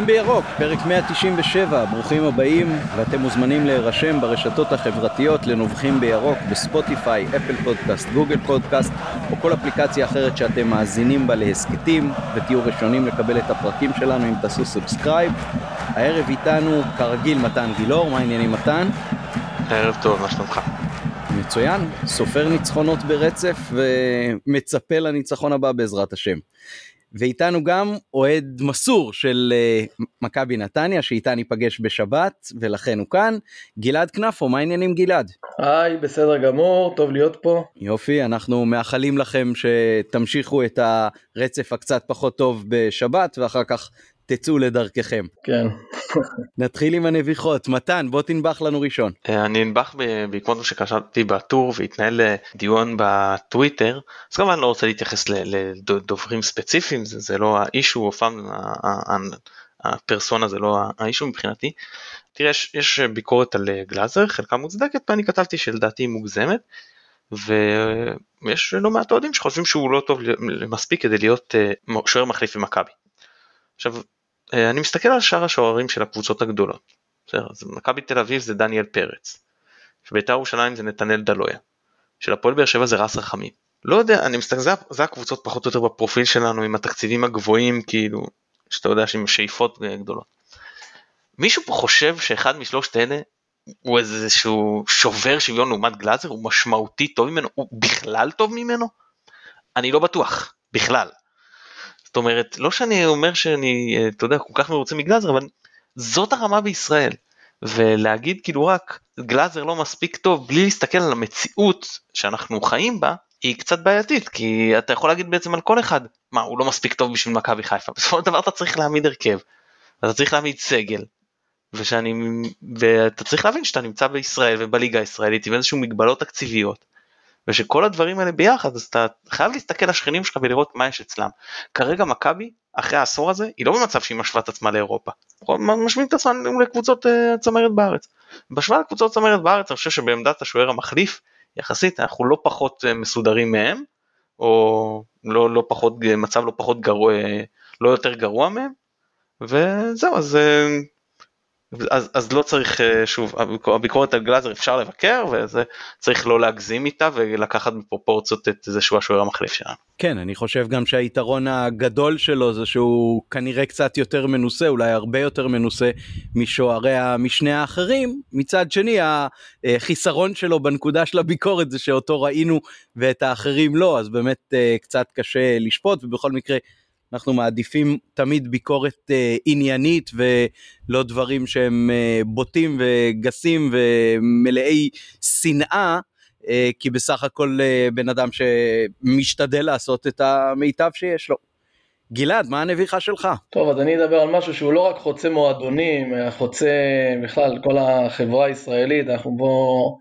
נובחים בירוק, פרק 197, ברוכים הבאים, ואתם מוזמנים להירשם ברשתות החברתיות לנובחים בירוק בספוטיפיי, אפל פודקאסט, גוגל פודקאסט, או כל אפליקציה אחרת שאתם מאזינים בה להסכתים, ותהיו ראשונים לקבל את הפרקים שלנו אם תעשו subscribe. הערב איתנו, כרגיל, מתן גילאור, מה העניינים מתן? ערב טוב, מה שלומך? מצוין, סופר ניצחונות ברצף ומצפה לניצחון הבא בעזרת השם. ואיתנו גם אוהד מסור של uh, מכבי נתניה שאיתה ניפגש בשבת ולכן הוא כאן גלעד כנפו מה העניינים גלעד? היי בסדר גמור טוב להיות פה יופי אנחנו מאחלים לכם שתמשיכו את הרצף הקצת פחות טוב בשבת ואחר כך תצאו לדרככם. כן. נתחיל עם הנביחות. מתן, בוא תנבח לנו ראשון. אה, אני אנבח בעקבות מה שקשרתי בטור והתנהל אה, דיון בטוויטר, אז כמובן לא רוצה להתייחס לדוברים ספציפיים, זה, זה לא האישו, פעם הפרסונה זה לא האישו מבחינתי. תראה, יש, יש ביקורת על אה, גלאזר, חלקה מוצדקת, ואני כתבתי שלדעתי היא מוגזמת. ויש לא מעט אוהדים שחושבים שהוא לא טוב מספיק כדי להיות שוער מחליף במכבי. עכשיו אני מסתכל על שאר השוערים של הקבוצות הגדולות. בסדר, אז מכבי תל אביב זה דניאל פרץ. שבית"ר ירושלים זה נתנאל דלויה. של הפועל באר שבע זה רס רחמים. לא יודע, אני מסתכל, זה, זה הקבוצות פחות או יותר בפרופיל שלנו עם התקציבים הגבוהים כאילו, שאתה יודע שעם שאיפות גדולות. מישהו פה חושב שאחד משלושת אלה הוא איזשהו שובר שוויון לעומת גלאזר, הוא משמעותי טוב ממנו, הוא בכלל טוב ממנו? אני לא בטוח, בכלל. זאת אומרת, לא שאני אומר שאני, אה, אתה יודע, כל כך מרוצה מגלאזר, אבל זאת הרמה בישראל. ולהגיד כאילו רק גלאזר לא מספיק טוב בלי להסתכל על המציאות שאנחנו חיים בה, היא קצת בעייתית, כי אתה יכול להגיד בעצם על כל אחד, מה, הוא לא מספיק טוב בשביל מכבי חיפה. בסופו של דבר אתה צריך להעמיד הרכב, אתה צריך להעמיד סגל, ושאני, ואתה צריך להבין שאתה נמצא בישראל ובליגה הישראלית עם איזשהו מגבלות תקציביות. ושכל הדברים האלה ביחד אז אתה חייב להסתכל על השכנים שלך ולראות מה יש אצלם. כרגע מכבי אחרי העשור הזה היא לא במצב שהיא משווה את עצמה לאירופה. משווים את עצמם לקבוצות uh, צמרת בארץ. בהשוואה לקבוצות צמרת בארץ אני חושב שבעמדת השוער המחליף יחסית אנחנו לא פחות uh, מסודרים מהם או לא, לא פחות מצב לא פחות גרוע לא יותר גרוע מהם וזהו אז אז, אז לא צריך אה, שוב הביקורת על גלאזר אפשר לבקר וזה צריך לא להגזים איתה ולקחת בפרופורציות את זה שהוא השוער המחליף שלנו. כן אני חושב גם שהיתרון הגדול שלו זה שהוא כנראה קצת יותר מנוסה אולי הרבה יותר מנוסה משוערי המשנה האחרים מצד שני החיסרון שלו בנקודה של הביקורת זה שאותו ראינו ואת האחרים לא אז באמת אה, קצת קשה לשפוט ובכל מקרה. אנחנו מעדיפים תמיד ביקורת אה, עניינית ולא דברים שהם אה, בוטים וגסים ומלאי שנאה, אה, כי בסך הכל אה, בן אדם שמשתדל לעשות את המיטב שיש לו. גלעד, מה הנביכה שלך? טוב, אז אני אדבר על משהו שהוא לא רק חוצה מועדונים, חוצה בכלל כל החברה הישראלית, אנחנו בו...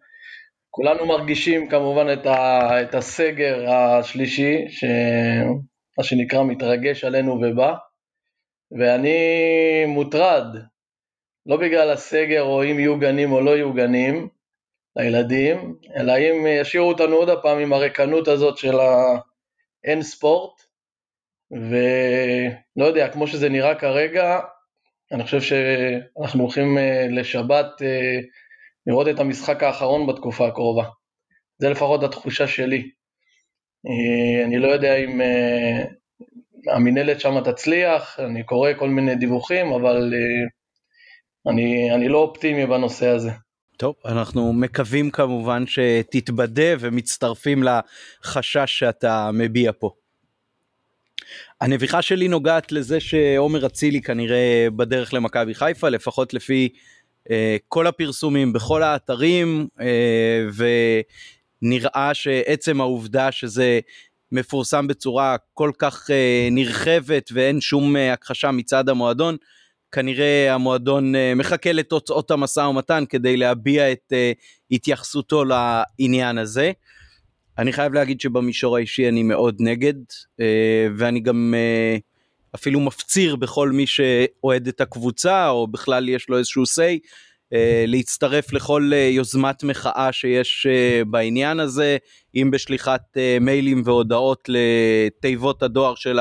כולנו מרגישים כמובן את, ה, את הסגר השלישי, ש... מה שנקרא מתרגש עלינו ובא, ואני מוטרד, לא בגלל הסגר או אם יהיו גנים או לא יהיו גנים לילדים, אלא אם ישאירו אותנו עוד הפעם עם הריקנות הזאת של האין ספורט, ולא יודע, כמו שזה נראה כרגע, אני חושב שאנחנו הולכים אה, לשבת אה, לראות את המשחק האחרון בתקופה הקרובה. זה לפחות התחושה שלי. אה, אני לא יודע אם אה, המינהלת שם תצליח, אני קורא כל מיני דיווחים, אבל אה, אני, אני לא אופטימי בנושא הזה. טוב, אנחנו מקווים כמובן שתתבדה ומצטרפים לחשש שאתה מביע פה. הנביכה שלי נוגעת לזה שעומר אצילי כנראה בדרך למכבי חיפה, לפחות לפי אה, כל הפרסומים בכל האתרים, אה, נראה שעצם העובדה שזה מפורסם בצורה כל כך uh, נרחבת ואין שום uh, הכחשה מצד המועדון, כנראה המועדון uh, מחכה לתוצאות המשא ומתן כדי להביע את התייחסותו לעניין הזה. אני חייב להגיד שבמישור האישי אני מאוד נגד, ואני גם אפילו מפציר בכל מי שאוהד את הקבוצה, או בכלל יש לו איזשהו say, אה, להצטרף לכל אה, יוזמת מחאה שיש אה, בעניין הזה, אם בשליחת מיילים והודעות לתיבות הדואר של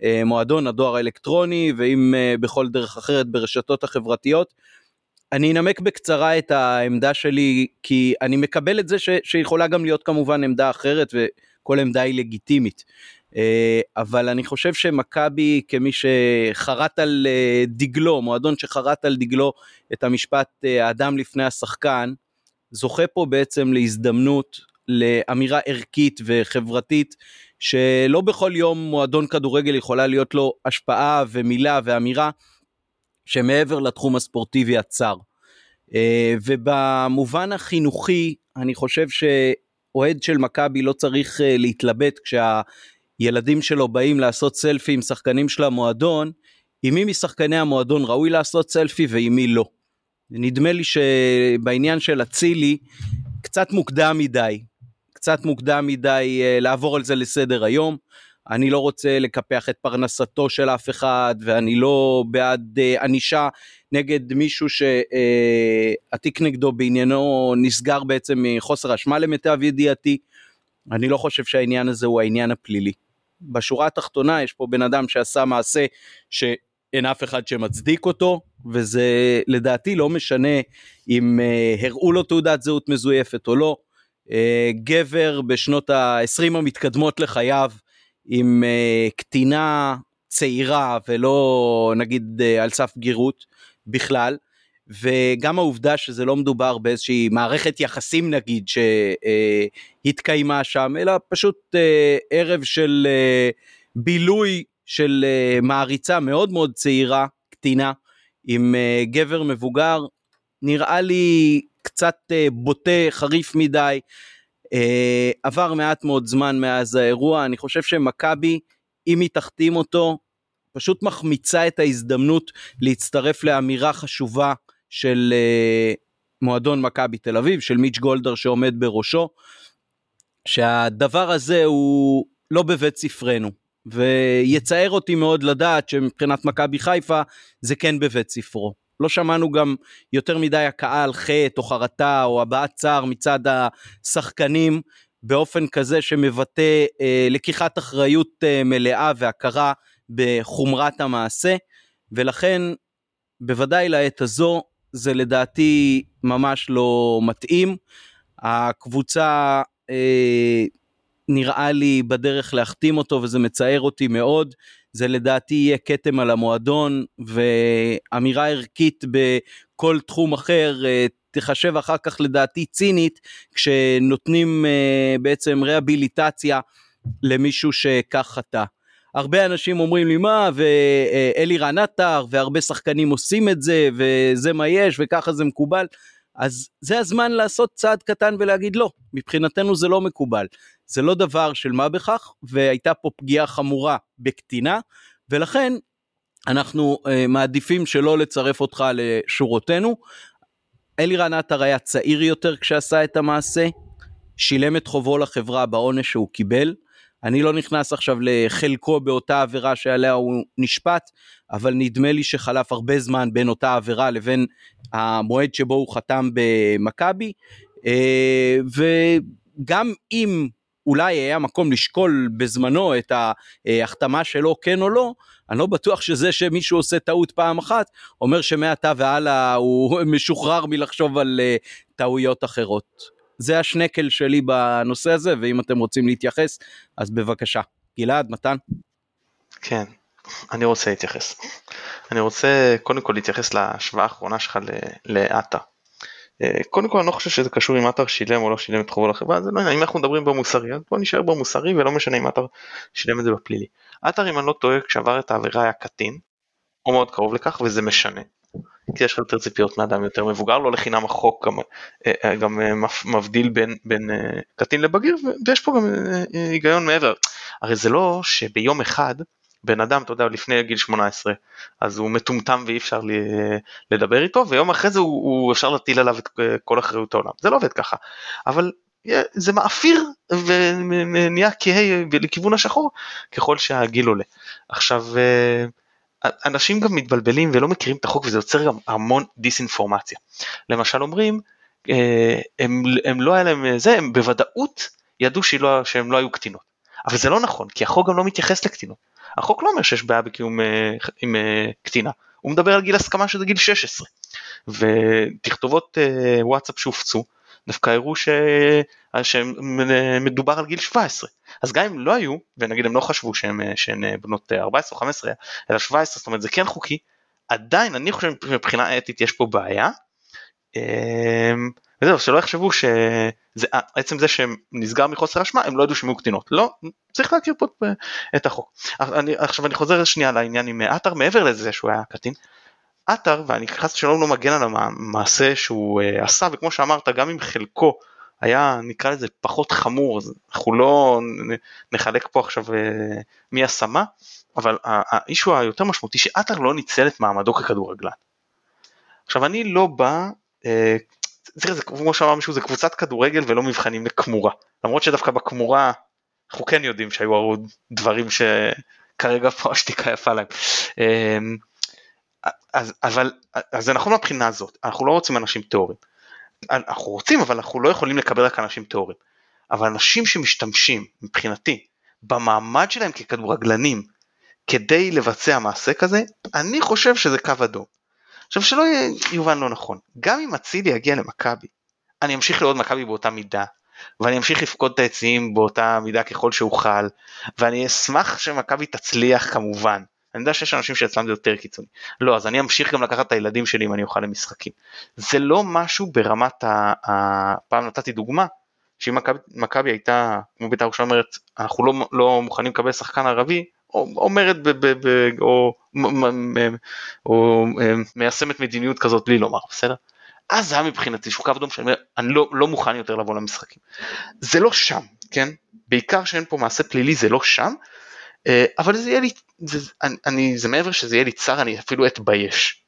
המועדון, הדואר האלקטרוני, ואם בכל דרך אחרת ברשתות החברתיות. אני אנמק בקצרה את העמדה שלי, כי אני מקבל את זה ש, שיכולה גם להיות כמובן עמדה אחרת, וכל עמדה היא לגיטימית. אה, אבל אני חושב שמכבי כמי שחרט על אה, דגלו, מועדון שחרט על דגלו את המשפט אה, האדם לפני השחקן, זוכה פה בעצם להזדמנות לאמירה ערכית וחברתית שלא בכל יום מועדון כדורגל יכולה להיות לו השפעה ומילה ואמירה שמעבר לתחום הספורטיבי הצר. ובמובן החינוכי אני חושב שאוהד של מכבי לא צריך להתלבט כשה... ילדים שלו באים לעשות סלפי עם שחקנים של המועדון, עם מי משחקני המועדון ראוי לעשות סלפי ועם מי לא. נדמה לי שבעניין של אצילי, קצת מוקדם מדי, קצת מוקדם מדי uh, לעבור על זה לסדר היום. אני לא רוצה לקפח את פרנסתו של אף אחד, ואני לא בעד uh, ענישה נגד מישהו שהתיק uh, נגדו בעניינו נסגר בעצם מחוסר אשמה למיטב ידיעתי. אני לא חושב שהעניין הזה הוא העניין הפלילי. בשורה התחתונה יש פה בן אדם שעשה מעשה שאין אף אחד שמצדיק אותו, וזה לדעתי לא משנה אם uh, הראו לו תעודת זהות מזויפת או לא. Uh, גבר בשנות ה-20 המתקדמות לחייו עם uh, קטינה צעירה ולא נגיד uh, על סף בגירות בכלל, וגם העובדה שזה לא מדובר באיזושהי מערכת יחסים נגיד שהתקיימה שם, אלא פשוט אה, ערב של אה, בילוי של אה, מעריצה מאוד מאוד צעירה, קטינה, עם גבר מבוגר, נראה לי קצת בוטה, חריף מדי. עבר מעט מאוד זמן מאז האירוע, אני חושב שמכבי, אם היא תחתים אותו, פשוט מחמיצה את ההזדמנות להצטרף לאמירה חשובה של uh, מועדון מכבי תל אביב, של מיץ' גולדר שעומד בראשו, שהדבר הזה הוא לא בבית ספרנו, ויצער אותי מאוד לדעת שמבחינת מכבי חיפה זה כן בבית ספרו. לא שמענו גם יותר מדי הכאה על חטא או חרטה או הבעת צער מצד השחקנים באופן כזה שמבטא אה, לקיחת אחריות אה, מלאה והכרה בחומרת המעשה, ולכן בוודאי לעת הזו זה לדעתי ממש לא מתאים. הקבוצה אה, נראה לי בדרך להחתים אותו וזה מצער אותי מאוד. זה לדעתי יהיה כתם על המועדון ואמירה ערכית בכל תחום אחר אה, תחשב אחר כך לדעתי צינית כשנותנים אה, בעצם רהביליטציה למישהו שכך חטא. הרבה אנשים אומרים לי מה ואלירן עטר והרבה שחקנים עושים את זה וזה מה יש וככה זה מקובל אז זה הזמן לעשות צעד קטן ולהגיד לא מבחינתנו זה לא מקובל זה לא דבר של מה בכך והייתה פה פגיעה חמורה בקטינה ולכן אנחנו uh, מעדיפים שלא לצרף אותך לשורותינו. אלירן עטר היה צעיר יותר כשעשה את המעשה, שילם את חובו לחברה בעונש שהוא קיבל, אני לא נכנס עכשיו לחלקו באותה עבירה שעליה הוא נשפט, אבל נדמה לי שחלף הרבה זמן בין אותה עבירה לבין המועד שבו הוא חתם במכבי, אה, וגם אם אולי היה מקום לשקול בזמנו את ההחתמה שלו כן או לא, אני לא בטוח שזה שמישהו עושה טעות פעם אחת, אומר שמעתה והלאה הוא משוחרר מלחשוב על אה, טעויות אחרות. זה השנקל שלי בנושא הזה, ואם אתם רוצים להתייחס, אז בבקשה. גלעד, מתן? כן, אני רוצה להתייחס. אני רוצה קודם כל להתייחס להשוואה האחרונה שלך לעטה. אה, קודם כל אני לא חושב שזה קשור אם עטר שילם או לא שילם את חובו לחברה, זה לא עניין, אם אנחנו מדברים במוסרי, אז בוא נשאר במוסרי ולא משנה אם עטר שילם את זה בפלילי. עטר אם אני לא טועה כשעבר את העבירה היה קטין, או מאוד קרוב לכך וזה משנה. כי יש לך יותר ציפיות מאדם יותר מבוגר, לא לחינם החוק גם, אה, אה, גם אה, מבדיל בין, בין קטין לבגיר, ויש פה גם היגיון מעבר. הרי זה לא שביום אחד בן אדם, אתה יודע, לפני גיל 18, אז הוא מטומטם ואי אפשר לדבר איתו, ויום אחרי זה הוא, הוא אפשר להטיל עליו את כל אחריות העולם. זה לא עובד ככה. אבל זה מאפיר ונהיה כהה לכיוון השחור ככל שהגיל עולה. עכשיו, אנשים גם מתבלבלים ולא מכירים את החוק וזה יוצר גם המון דיסאינפורמציה. למשל אומרים אה, הם, הם לא היה להם זה הם בוודאות ידעו לא, שהם לא היו קטינות. אבל זה לא נכון כי החוק גם לא מתייחס לקטינות. החוק לא אומר שיש בעיה בקיום אה, עם אה, קטינה הוא מדבר על גיל הסכמה שזה גיל 16. ותכתובות וואטסאפ שהופצו דווקא הראו ש... שמדובר על גיל 17 אז גם אם לא היו ונגיד הם לא חשבו שהן, שהן בנות 14 או 15 אלא 17 זאת אומרת זה כן חוקי עדיין אני חושב שמבחינה אתית יש פה בעיה. אמ, וזהו שלא יחשבו שעצם זה שהם נסגר מחוסר אשמה הם לא ידעו שהם היו קטינות. לא צריך להכיר פה את החוק. אני, עכשיו אני חוזר שנייה לעניין עם עטר מעבר לזה שהוא היה קטין עטר ואני חס ושלום לא מגן על המעשה שהוא uh, עשה וכמו שאמרת גם אם חלקו היה נקרא לזה פחות חמור אז אנחנו לא נחלק פה עכשיו uh, מי השמה אבל האישו היותר משמעותי שעטר לא ניצל את מעמדו ככדורגלן. עכשיו אני לא בא uh, זה כמו שאמר מישהו זה קבוצת כדורגל ולא מבחנים לכמורה למרות שדווקא בכמורה אנחנו כן יודעים שהיו דברים שכרגע פה השתיקה יפה להם. אז, אבל אז זה נכון מהבחינה הזאת, אנחנו לא רוצים אנשים טהורים. אנחנו רוצים אבל אנחנו לא יכולים לקבל רק אנשים טהורים. אבל אנשים שמשתמשים מבחינתי במעמד שלהם ככדורגלנים כדי לבצע מעשה כזה, אני חושב שזה קו אדום. עכשיו שלא יובן לא נכון, גם אם אצילי יגיע למכבי, אני אמשיך לראות מכבי באותה מידה, ואני אמשיך לפקוד את היציעים באותה מידה ככל שאוכל, ואני אשמח שמכבי תצליח כמובן, אני יודע שיש אנשים שאצלם זה יותר קיצוני. לא, אז אני אמשיך גם לקחת את הילדים שלי אם אני אוכל למשחקים. זה לא משהו ברמת ה... ה... פעם נתתי דוגמה, שאם מכבי הייתה, כמו בית"ר ירושלים אומרת, אנחנו לא, לא מוכנים לקבל שחקן ערבי, אומרת ב, ב, ב, או, או, או מיישמת מדיניות כזאת בלי לומר, בסדר? אז זה היה מבחינתי שהוא קו אדום שאני אומר, אני לא, לא מוכן יותר לבוא למשחקים. זה לא שם, כן? בעיקר שאין פה מעשה פלילי זה לא שם, אה, אבל זה יהיה לי, זה, אני, זה מעבר שזה יהיה לי צר, אני אפילו אתבייש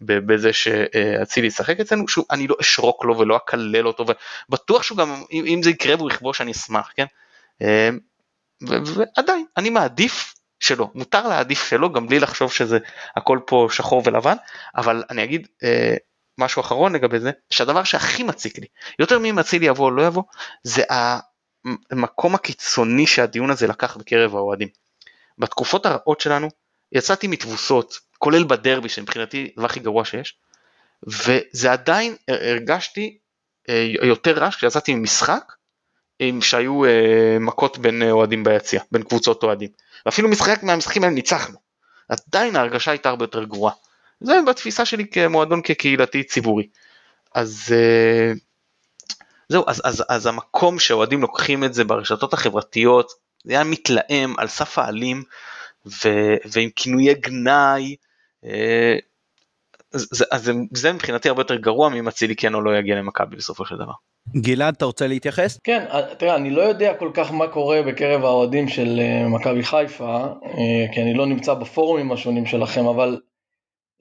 בזה שאצילי ישחק אצלנו, שהוא, אני לא אשרוק לו ולא אקלל אותו, ובטוח שהוא גם, אם, אם זה יקרה והוא יכבוש אני אשמח, כן? אה, ועדיין, אני מעדיף שלא, מותר להעדיף שלא, גם בלי לחשוב שזה הכל פה שחור ולבן, אבל אני אגיד אה, משהו אחרון לגבי זה, שהדבר שהכי מציק לי, יותר מאם אצילי יבוא או לא יבוא, זה המקום הקיצוני שהדיון הזה לקח בקרב האוהדים. בתקופות הרעות שלנו יצאתי מתבוסות, כולל בדרבי שמבחינתי הדבר הכי גרוע שיש, וזה עדיין הרגשתי אה, יותר רע כשיצאתי ממשחק עם שהיו אה, מכות בין אוהדים ביציע, בין קבוצות אוהדים. ואפילו משחק מהמשחקים האלה ניצחנו. עדיין ההרגשה הייתה הרבה יותר גרועה. זה בתפיסה שלי כמועדון כקהילתי ציבורי. אז אה, זהו, אז, אז, אז המקום שאוהדים לוקחים את זה ברשתות החברתיות, זה היה מתלהם על סף האלים ו, ועם כינויי גנאי, אה, אז, אז, אז זה מבחינתי הרבה יותר גרוע מאם אצילי כן או לא יגיע למכבי בסופו של דבר. גלעד אתה רוצה להתייחס? כן, אה, תראה אני לא יודע כל כך מה קורה בקרב האוהדים של אה, מכבי חיפה, כי אני לא נמצא בפורומים השונים שלכם, אבל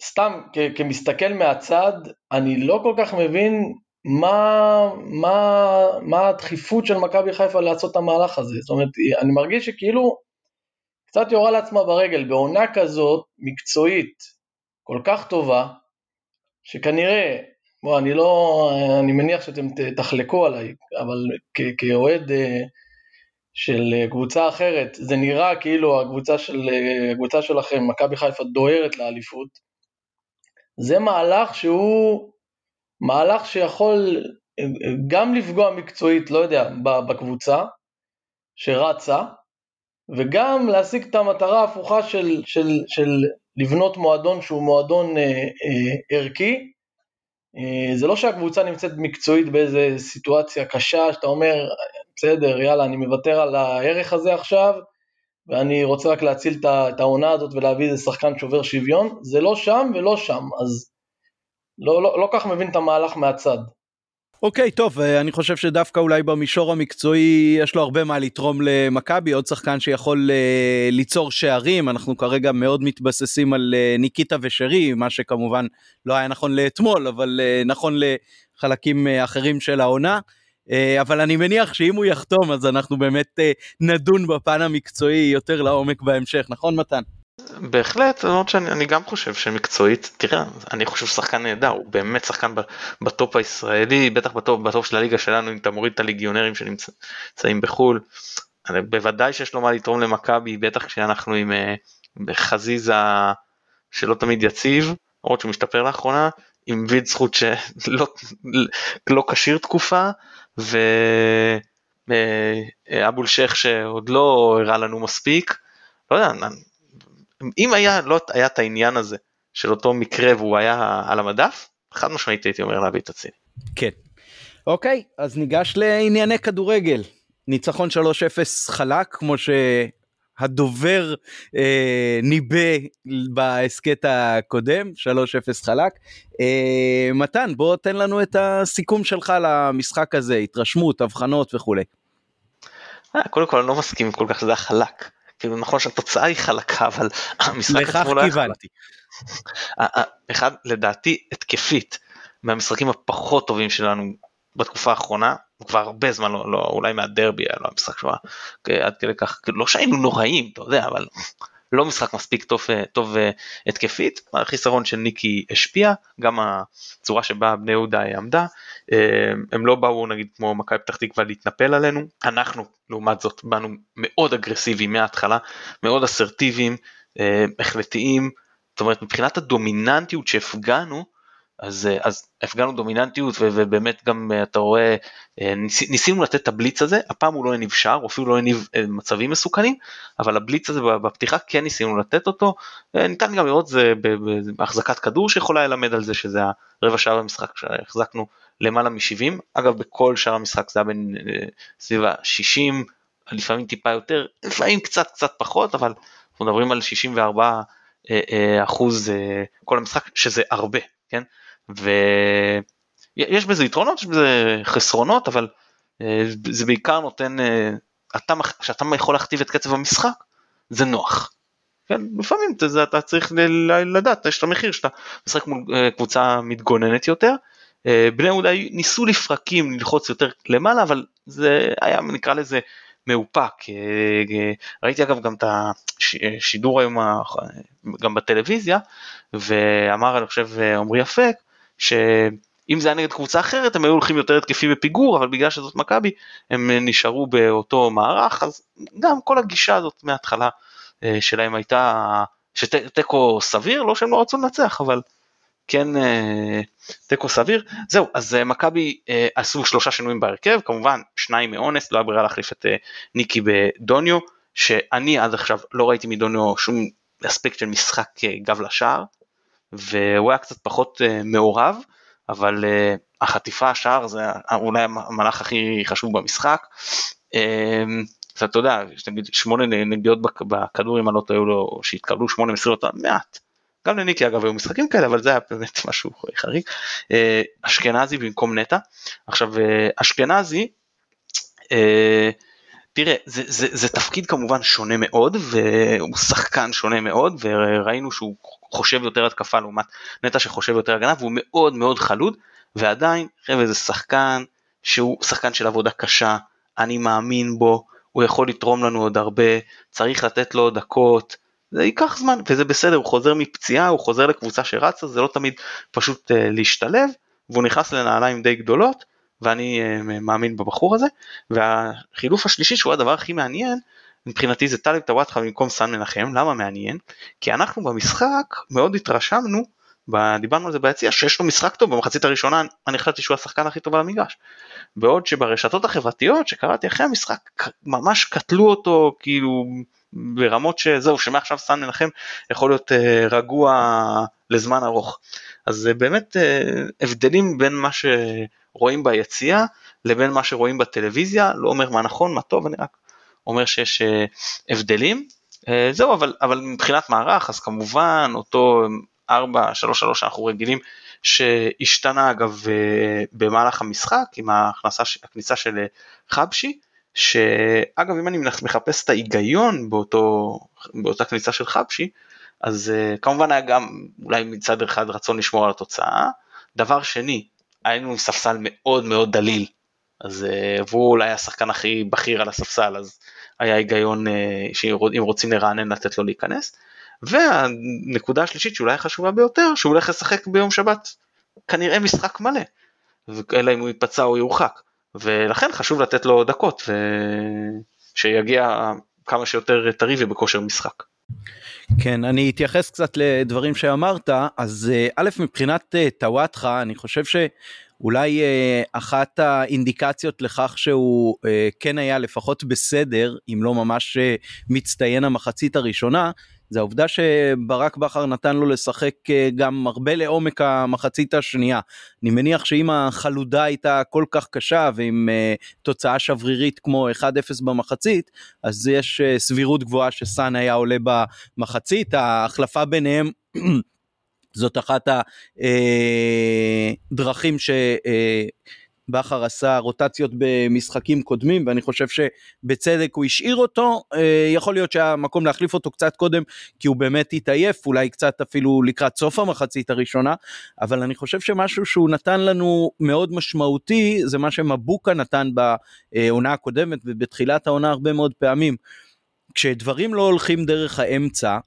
סתם כמסתכל מהצד, אני לא כל כך מבין מה, מה, מה הדחיפות של מכבי חיפה לעשות את המהלך הזה? זאת אומרת, אני מרגיש שכאילו קצת יורה לעצמה ברגל, בעונה כזאת, מקצועית, כל כך טובה, שכנראה, בוא, אני לא, אני מניח שאתם תחלקו עליי, אבל כאוהד אה, של קבוצה אחרת, זה נראה כאילו הקבוצה, של, הקבוצה שלכם, מכבי חיפה, דוהרת לאליפות. זה מהלך שהוא מהלך שיכול גם לפגוע מקצועית, לא יודע, בקבוצה שרצה, וגם להשיג את המטרה ההפוכה של, של, של לבנות מועדון שהוא מועדון אה, אה, ערכי. אה, זה לא שהקבוצה נמצאת מקצועית באיזה סיטואציה קשה, שאתה אומר, בסדר, יאללה, אני מוותר על הערך הזה עכשיו, ואני רוצה רק להציל את העונה הזאת ולהביא איזה שחקן שובר שוויון, זה לא שם ולא שם, אז לא, לא, לא כך מבין את המהלך מהצד. אוקיי okay, טוב אה, אני חושב שדווקא אולי במישור המקצועי יש לו הרבה מה לתרום למכבי עוד שחקן שיכול uh, ליצור שערים אנחנו כרגע מאוד מתבססים על uh, ניקיטה ושרי מה שכמובן לא היה נכון לאתמול אבל uh, נכון לחלקים uh, אחרים של העונה אה, אבל אני מניח שאם הוא יחתום אז אנחנו באמת אה, נדון בפן המקצועי יותר לעומק בהמשך נכון מתן. בהחלט, למרות שאני גם חושב שמקצועית, תראה, אני חושב שחקן נהדר, הוא באמת שחקן בטופ הישראלי, בטח בטופ, בטופ של הליגה שלנו, אם אתה מוריד את הליגיונרים שנמצאים בחו"ל, בוודאי שיש לו מה לתרום למכבי, בטח כשאנחנו עם אה, חזיזה שלא תמיד יציב, למרות שהוא משתפר לאחרונה, עם ויד זכות שלא לא כשיר תקופה, ואבול שייח שעוד לא הראה לנו מספיק, לא יודע, אם היה לא היה את העניין הזה של אותו מקרה והוא היה על המדף, חד משמעית הייתי אומר להביא את הציני. כן. אוקיי, אז ניגש לענייני כדורגל. ניצחון 3-0 חלק, כמו שהדובר אה, ניבא בהסכת הקודם, 3-0 חלק. אה, מתן, בוא תן לנו את הסיכום שלך למשחק הזה, התרשמות, הבחנות וכולי. אה, קודם כל אני לא מסכים כל כך שזה היה חלק. כאילו נכון שהתוצאה היא חלקה אבל המשחק עצמו לא היה חלק. אחד לדעתי התקפית מהמשחקים הפחות טובים שלנו בתקופה האחרונה כבר הרבה זמן לא, לא אולי מהדרבי היה לא המשחק שלו עד כדי כך לא שהיינו נוראים אתה יודע אבל לא משחק מספיק טוב, טוב התקפית, החיסרון של ניקי השפיע, גם הצורה שבה בני יהודה עמדה, הם לא באו נגיד כמו מכבי פתח תקווה להתנפל עלינו, אנחנו לעומת זאת באנו מאוד אגרסיביים מההתחלה, מאוד אסרטיביים, החלטיים, זאת אומרת מבחינת הדומיננטיות שהפגענו, אז, אה, אז הפגנו דומיננטיות ובאמת גם אה, אתה רואה, אה, ניס, ניסינו לתת את הבליץ הזה, הפעם הוא לא הניב שער, אפילו לא הניב מצבים מסוכנים, אבל הבליץ הזה בפתיחה כן ניסינו לתת אותו, ניתן גם לראות זה בהחזקת כדור שיכולה ללמד על זה שזה הרבע שעה במשחק שהחזקנו למעלה מ-70, אגב בכל שאר המשחק זה היה בין סביב ה-60, לפעמים טיפה יותר, לפעמים קצת קצת פחות, אבל אנחנו מדברים על 64 אחוז כל המשחק, שזה הרבה, כן? ויש בזה יתרונות, יש בזה חסרונות, אבל אה, זה בעיקר נותן, אה, אתה, כשאתה יכול להכתיב את קצב המשחק, זה נוח. כן, לפעמים אתה, אתה צריך לדעת, יש את המחיר שאתה משחק מול אה, קבוצה מתגוננת יותר. בני יהודה ניסו לפרקים ללחוץ יותר למעלה, אבל זה היה נקרא לזה מאופק. ראיתי אגב גם את השידור היום גם בטלוויזיה, ואמר אני חושב עמרי אפק, שאם זה היה נגד קבוצה אחרת הם היו הולכים יותר התקפי בפיגור אבל בגלל שזאת מכבי הם נשארו באותו מערך אז גם כל הגישה הזאת מההתחלה אה, שלהם הייתה שתיקו סביר לא שהם לא רצו לנצח אבל כן אה, תיקו סביר זהו אז אה, מכבי עשו שלושה שינויים בהרכב כמובן שניים מאונס לא היה ברירה להחליף את ניקי בדוניו שאני עד עכשיו לא ראיתי מדוניו שום אספקט של משחק גב לשער והוא היה קצת פחות מעורב, אבל החטיפה השער זה אולי המהלך הכי חשוב במשחק. אתה יודע, נגיד שמונה נגיעות בכדור אם אני לא טועה לו, שהתקבלו שמונה מסירות מעט. גם לניקי אגב היו משחקים כאלה אבל זה היה באמת משהו חריג. אשכנזי במקום נטע. עכשיו אשכנזי תראה זה, זה, זה תפקיד כמובן שונה מאוד והוא שחקן שונה מאוד וראינו שהוא חושב יותר התקפה לעומת נטע שחושב יותר הגנה והוא מאוד מאוד חלוד ועדיין חבר'ה זה שחקן שהוא שחקן של עבודה קשה אני מאמין בו הוא יכול לתרום לנו עוד הרבה צריך לתת לו דקות זה ייקח זמן וזה בסדר הוא חוזר מפציעה הוא חוזר לקבוצה שרצה זה לא תמיד פשוט uh, להשתלב והוא נכנס לנעליים די גדולות ואני uh, מאמין בבחור הזה והחילוף השלישי שהוא הדבר הכי מעניין מבחינתי זה טלב טוואטחה במקום סן מנחם, למה מעניין? כי אנחנו במשחק מאוד התרשמנו, דיברנו על זה ביציע, שיש לו משחק טוב במחצית הראשונה, אני חשבתי שהוא השחקן הכי טוב על המגרש. בעוד שברשתות החברתיות שקראתי אחרי המשחק ממש קטלו אותו כאילו ברמות שזהו שמעכשיו סן מנחם יכול להיות uh, רגוע לזמן ארוך. אז זה באמת uh, הבדלים בין מה שרואים ביציע לבין מה שרואים בטלוויזיה, לא אומר מה נכון מה טוב אני רק אומר שיש אה, הבדלים. אה, זהו, אבל, אבל מבחינת מערך, אז כמובן אותו 4-3-3 שאנחנו רגילים שהשתנה אגב אה, במהלך המשחק עם ההכנסה, הכניסה של חבשי, שאגב אם אני מחפש את ההיגיון באותו, באותה כניסה של חבשי, אז כמובן היה גם אולי מצד אחד רצון לשמור על התוצאה, דבר שני, היינו עם ספסל מאוד מאוד דליל. אז אה, והוא אולי השחקן הכי בכיר על הספסל אז היה היגיון אה, שאם רוצים לרענן לתת לו להיכנס. והנקודה השלישית שאולי חשובה ביותר, שהוא הולך לשחק ביום שבת כנראה משחק מלא, אלא אם הוא ייפצע או יורחק, ולכן חשוב לתת לו דקות ושיגיע כמה שיותר טרי ובכושר משחק. כן, אני אתייחס קצת לדברים שאמרת, אז אה, א', מבחינת אה, טוואטחה, אני חושב שאולי אה, אחת האינדיקציות לכך שהוא כן היה לפחות בסדר, אם לא ממש מצטיין המחצית הראשונה, זה העובדה שברק בכר נתן לו לשחק אה, גם הרבה לעומק המחצית השנייה. אני מניח שאם החלודה הייתה כל כך קשה ועם uh, תוצאה שברירית כמו 1-0 במחצית, אז יש uh, סבירות גבוהה שסאן היה עולה במחצית, ההחלפה ביניהם זאת אחת הדרכים ש... בכר עשה רוטציות במשחקים קודמים ואני חושב שבצדק הוא השאיר אותו אה, יכול להיות שהיה מקום להחליף אותו קצת קודם כי הוא באמת התעייף אולי קצת אפילו לקראת סוף המחצית הראשונה אבל אני חושב שמשהו שהוא נתן לנו מאוד משמעותי זה מה שמבוקה נתן בעונה הקודמת ובתחילת העונה הרבה מאוד פעמים. כשדברים לא הולכים דרך האמצע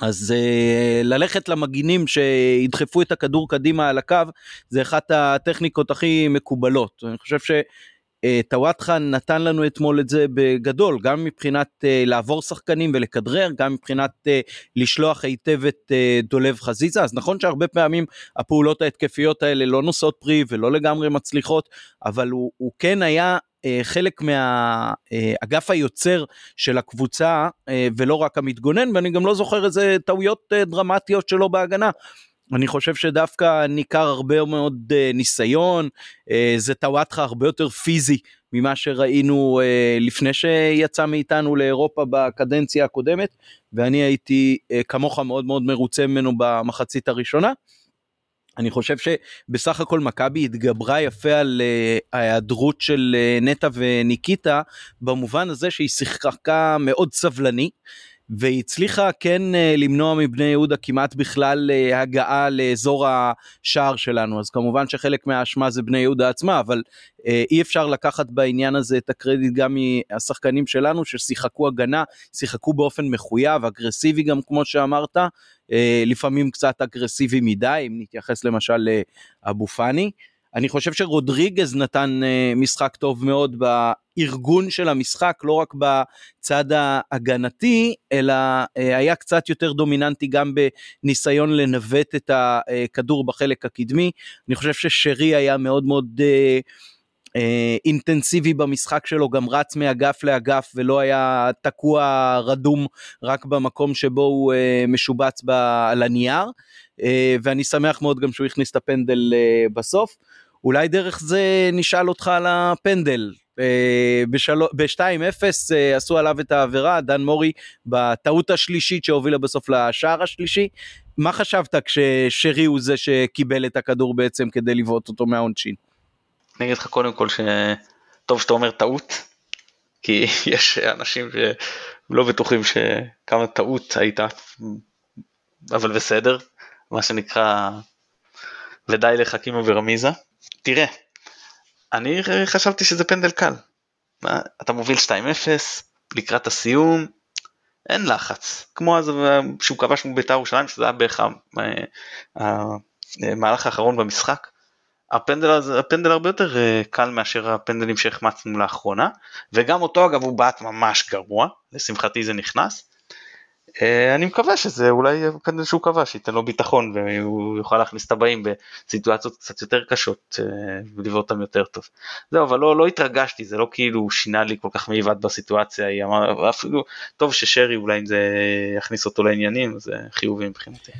אז uh, ללכת למגינים שידחפו את הכדור קדימה על הקו זה אחת הטכניקות הכי מקובלות. אני חושב שטוואטחה uh, נתן לנו אתמול את זה בגדול, גם מבחינת uh, לעבור שחקנים ולכדרר, גם מבחינת uh, לשלוח היטב את uh, דולב חזיזה. אז נכון שהרבה פעמים הפעולות ההתקפיות האלה לא נושאות פרי ולא לגמרי מצליחות, אבל הוא, הוא כן היה אה, חלק מהאגף היוצר של הקבוצה אה, ולא רק המתגונן ואני גם לא זוכר איזה טעויות אה, דרמטיות שלו בהגנה. אני חושב שדווקא ניכר הרבה מאוד ניסיון, זה טוואטחה הרבה יותר פיזי ממה שראינו לפני שיצא מאיתנו לאירופה בקדנציה הקודמת, ואני הייתי כמוך מאוד מאוד מרוצה ממנו במחצית הראשונה. אני חושב שבסך הכל מכבי התגברה יפה על uh, ההיעדרות של uh, נטע וניקיטה במובן הזה שהיא שיחקה מאוד סבלני והיא הצליחה כן uh, למנוע מבני יהודה כמעט בכלל uh, הגעה לאזור השער שלנו אז כמובן שחלק מהאשמה זה בני יהודה עצמה אבל uh, אי אפשר לקחת בעניין הזה את הקרדיט גם מהשחקנים שלנו ששיחקו הגנה שיחקו באופן מחויב אגרסיבי גם כמו שאמרת אה, לפעמים קצת אגרסיבי מדי, אם נתייחס למשל לאבו פאני. אני חושב שרודריגז נתן אה, משחק טוב מאוד בארגון של המשחק, לא רק בצד ההגנתי, אלא אה, היה קצת יותר דומיננטי גם בניסיון לנווט את הכדור בחלק הקדמי. אני חושב ששרי היה מאוד מאוד... אה, אינטנסיבי במשחק שלו, גם רץ מאגף לאגף ולא היה תקוע רדום רק במקום שבו הוא אה, משובץ על הנייר, אה, ואני שמח מאוד גם שהוא הכניס את הפנדל אה, בסוף. אולי דרך זה נשאל אותך על הפנדל. אה, ב-2-0 אה, עשו עליו את העבירה, דן מורי בטעות השלישית שהובילה בסוף לשער השלישי. מה חשבת כששרי הוא זה שקיבל את הכדור בעצם כדי לבעוט אותו מהעונשין? אני אגיד לך קודם כל שטוב שאתה אומר טעות, כי יש אנשים שלא בטוחים שכמה טעות הייתה, אבל בסדר, מה שנקרא ודי לחכימה ורמיזה. תראה, אני חשבתי שזה פנדל קל. מה, אתה מוביל 2-0, לקראת הסיום, אין לחץ. כמו אז שהוא כבש מול בית"ר ירושלים, שזה היה בערך המהלך האחרון במשחק. הפנדל, הפנדל הרבה יותר אה, קל מאשר הפנדלים שהחמצנו לאחרונה וגם אותו אגב הוא בעט ממש גרוע לשמחתי זה נכנס. אה, אני מקווה שזה אולי פנדל שהוא קבע שייתן לו ביטחון והוא יוכל להכניס את הבאים בסיטואציות קצת יותר קשות אה, ולבעוט אותם יותר טוב. זהו אבל לא, לא התרגשתי זה לא כאילו שינה לי כל כך מעיבד בסיטואציה היא אמר אפילו טוב ששרי אולי אם זה יכניס אותו לעניינים זה חיובי מבחינתי.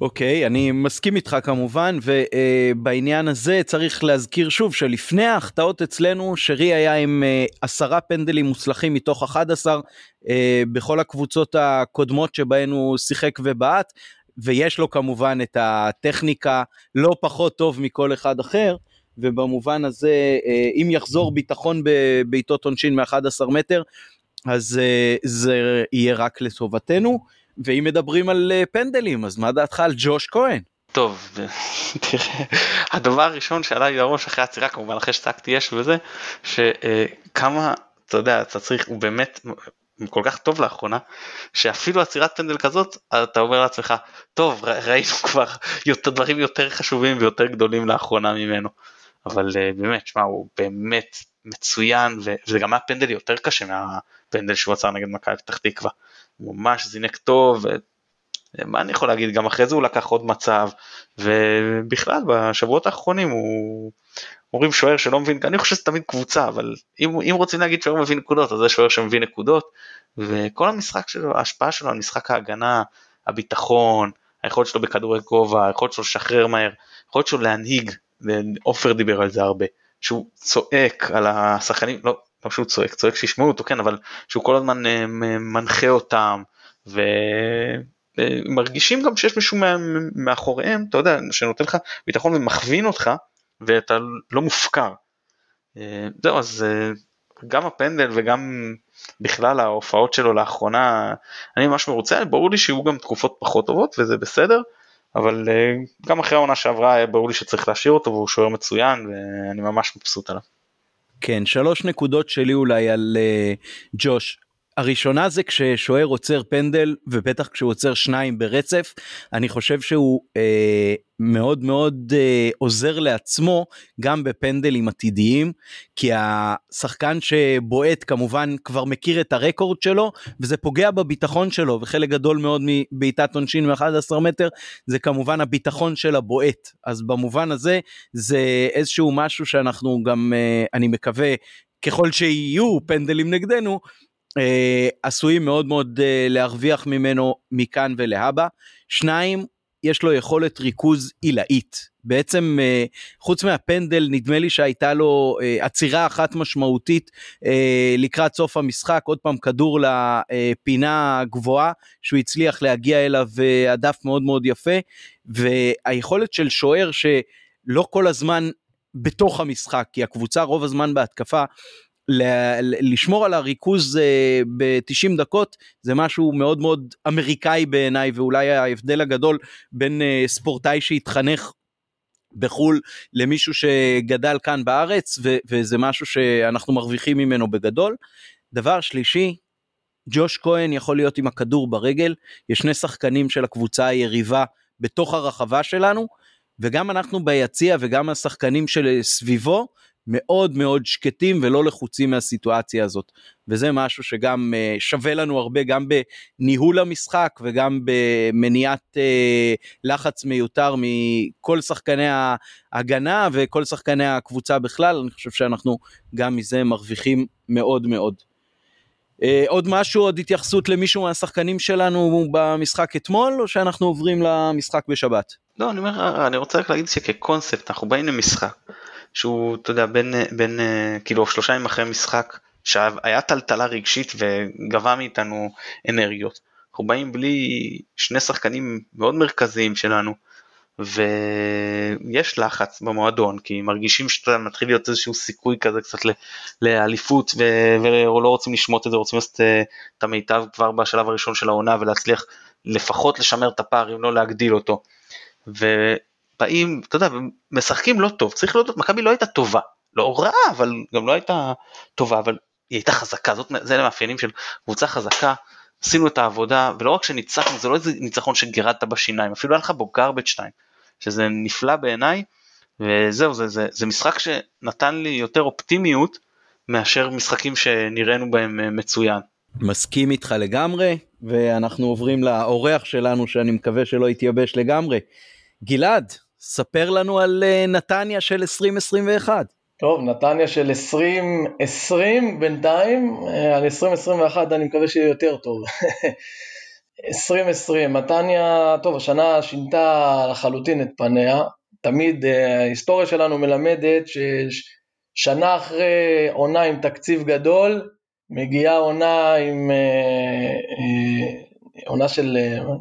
אוקיי, אני מסכים איתך כמובן, ובעניין הזה צריך להזכיר שוב שלפני ההחטאות אצלנו, שרי היה עם uh, עשרה פנדלים מוצלחים מתוך 11 uh, אה, בכל הקבוצות הקודמות שבהן הוא שיחק ובעט, ויש לו כמובן את הטכניקה לא פחות טוב מכל אחד אחר. ובמובן הזה uh, אם יחזור ביטחון בבעיטות עונשין מ-11 מטר אז זה יהיה רק לטובתנו. ואם מדברים על אה, פנדלים אז מה דעתך על ג'וש כהן? טוב, תראה, הדבר הראשון שעלה לי לראש אחרי העצירה כמובן אחרי שצעקתי יש וזה, שכמה, אתה יודע, אתה צריך, הוא באמת כל כך טוב לאחרונה, שאפילו עצירת פנדל כזאת, אתה אומר לעצמך, טוב, ראינו כבר יותר דברים יותר חשובים ויותר גדולים לאחרונה ממנו. אבל uh, באמת, שמע, הוא באמת מצוין, וזה גם היה פנדל יותר קשה מהפנדל שהוא עצר נגד מכבי פתח תקווה. הוא ממש זינק טוב, מה אני יכול להגיד, גם אחרי זה הוא לקח עוד מצב, ובכלל בשבועות האחרונים הוא, אומרים שוער שלא מבין, אני חושב שזה תמיד קבוצה, אבל אם, אם רוצים להגיד שוער מבין נקודות, אז זה שוער שמבין נקודות, וכל המשחק שלו, ההשפעה שלו על משחק ההגנה, הביטחון, היכולת שלו בכדורי גובה, היכולת שלו לשחרר מהר, היכולת שלו להנהיג, ועופר דיבר על זה הרבה, שהוא צועק על השחקנים, לא, לא שהוא צועק, צועק שישמעו אותו, כן, אבל שהוא כל הזמן אה, מנחה אותם, ו... מרגישים גם שיש מישהו מאחוריהם, אתה יודע, שנותן לך ביטחון ומכווין אותך, ואתה לא מופקר. אה, זהו, אז אה, גם הפנדל וגם בכלל ההופעות שלו לאחרונה, אני ממש מרוצה, ברור לי שיהיו גם תקופות פחות טובות וזה בסדר, אבל אה, גם אחרי העונה שעברה ברור לי שצריך להשאיר אותו והוא שוער מצוין ואני ממש מבסוט עליו. כן, שלוש נקודות שלי אולי על uh, ג'וש. הראשונה זה כששוער עוצר פנדל ובטח כשהוא עוצר שניים ברצף. אני חושב שהוא אה, מאוד מאוד אה, עוזר לעצמו גם בפנדלים עתידיים כי השחקן שבועט כמובן כבר מכיר את הרקורד שלו וזה פוגע בביטחון שלו וחלק גדול מאוד מבעיטת עונשין מ-11 מטר זה כמובן הביטחון של הבועט. אז במובן הזה זה איזשהו משהו שאנחנו גם אה, אני מקווה ככל שיהיו פנדלים נגדנו עשויים מאוד מאוד אה, להרוויח ממנו מכאן ולהבא. שניים, יש לו יכולת ריכוז עילאית. בעצם אה, חוץ מהפנדל נדמה לי שהייתה לו אה, עצירה אחת משמעותית אה, לקראת סוף המשחק, עוד פעם כדור לפינה הגבוהה שהוא הצליח להגיע אליו אה, הדף מאוד מאוד יפה, והיכולת של שוער שלא כל הזמן בתוך המשחק, כי הקבוצה רוב הזמן בהתקפה, לשמור על הריכוז אה, ב-90 דקות זה משהו מאוד מאוד אמריקאי בעיניי ואולי ההבדל הגדול בין אה, ספורטאי שהתחנך בחו"ל למישהו שגדל כאן בארץ ו- וזה משהו שאנחנו מרוויחים ממנו בגדול. דבר שלישי, ג'וש כהן יכול להיות עם הכדור ברגל, יש שני שחקנים של הקבוצה היריבה בתוך הרחבה שלנו וגם אנחנו ביציע וגם השחקנים של סביבו מאוד מאוד שקטים ולא לחוצים מהסיטואציה הזאת וזה משהו שגם uh, שווה לנו הרבה גם בניהול המשחק וגם במניעת uh, לחץ מיותר מכל שחקני ההגנה וכל שחקני הקבוצה בכלל אני חושב שאנחנו גם מזה מרוויחים מאוד מאוד. Uh, עוד משהו עוד התייחסות למישהו מהשחקנים שלנו במשחק אתמול או שאנחנו עוברים למשחק בשבת? לא אני אומר אני רוצה רק להגיד שכקונספט אנחנו באים למשחק שהוא, אתה יודע, בין, בין כאילו שלושה ימים אחרי משחק, שהיה טלטלה רגשית וגבה מאיתנו אנרגיות. אנחנו באים בלי שני שחקנים מאוד מרכזיים שלנו, ויש לחץ במועדון, כי מרגישים שאתה מתחיל להיות איזשהו סיכוי כזה קצת לאליפות, ולא רוצים לשמוט את זה, רוצים לעשות אה, את המיטב כבר בשלב הראשון של העונה ולהצליח לפחות לשמר את הפער, אם לא להגדיל אותו. באים, אתה יודע, משחקים לא טוב, צריך להודות, מכבי לא הייתה טובה, לא רעה, אבל גם לא הייתה טובה, אבל היא הייתה חזקה, זאת, זה המאפיינים של קבוצה חזקה, עשינו את העבודה, ולא רק שניצחנו, זה לא איזה ניצחון שגירדת בשיניים, אפילו היה לך בו garbage 2, שזה נפלא בעיניי, וזהו, זה, זה, זה משחק שנתן לי יותר אופטימיות מאשר משחקים שנראינו בהם אה, מצוין. מסכים איתך לגמרי, ואנחנו עוברים לאורח שלנו שאני מקווה שלא יתייבש לגמרי. גלעד, ספר לנו על אה, נתניה של 2021. טוב, נתניה של 2020 בינתיים, אה, על 2021 אני מקווה שיהיה יותר טוב. 2020, נתניה, טוב, השנה שינתה לחלוטין את פניה. תמיד אה, ההיסטוריה שלנו מלמדת ששנה אחרי עונה עם תקציב גדול, מגיעה עונה עם עונה של,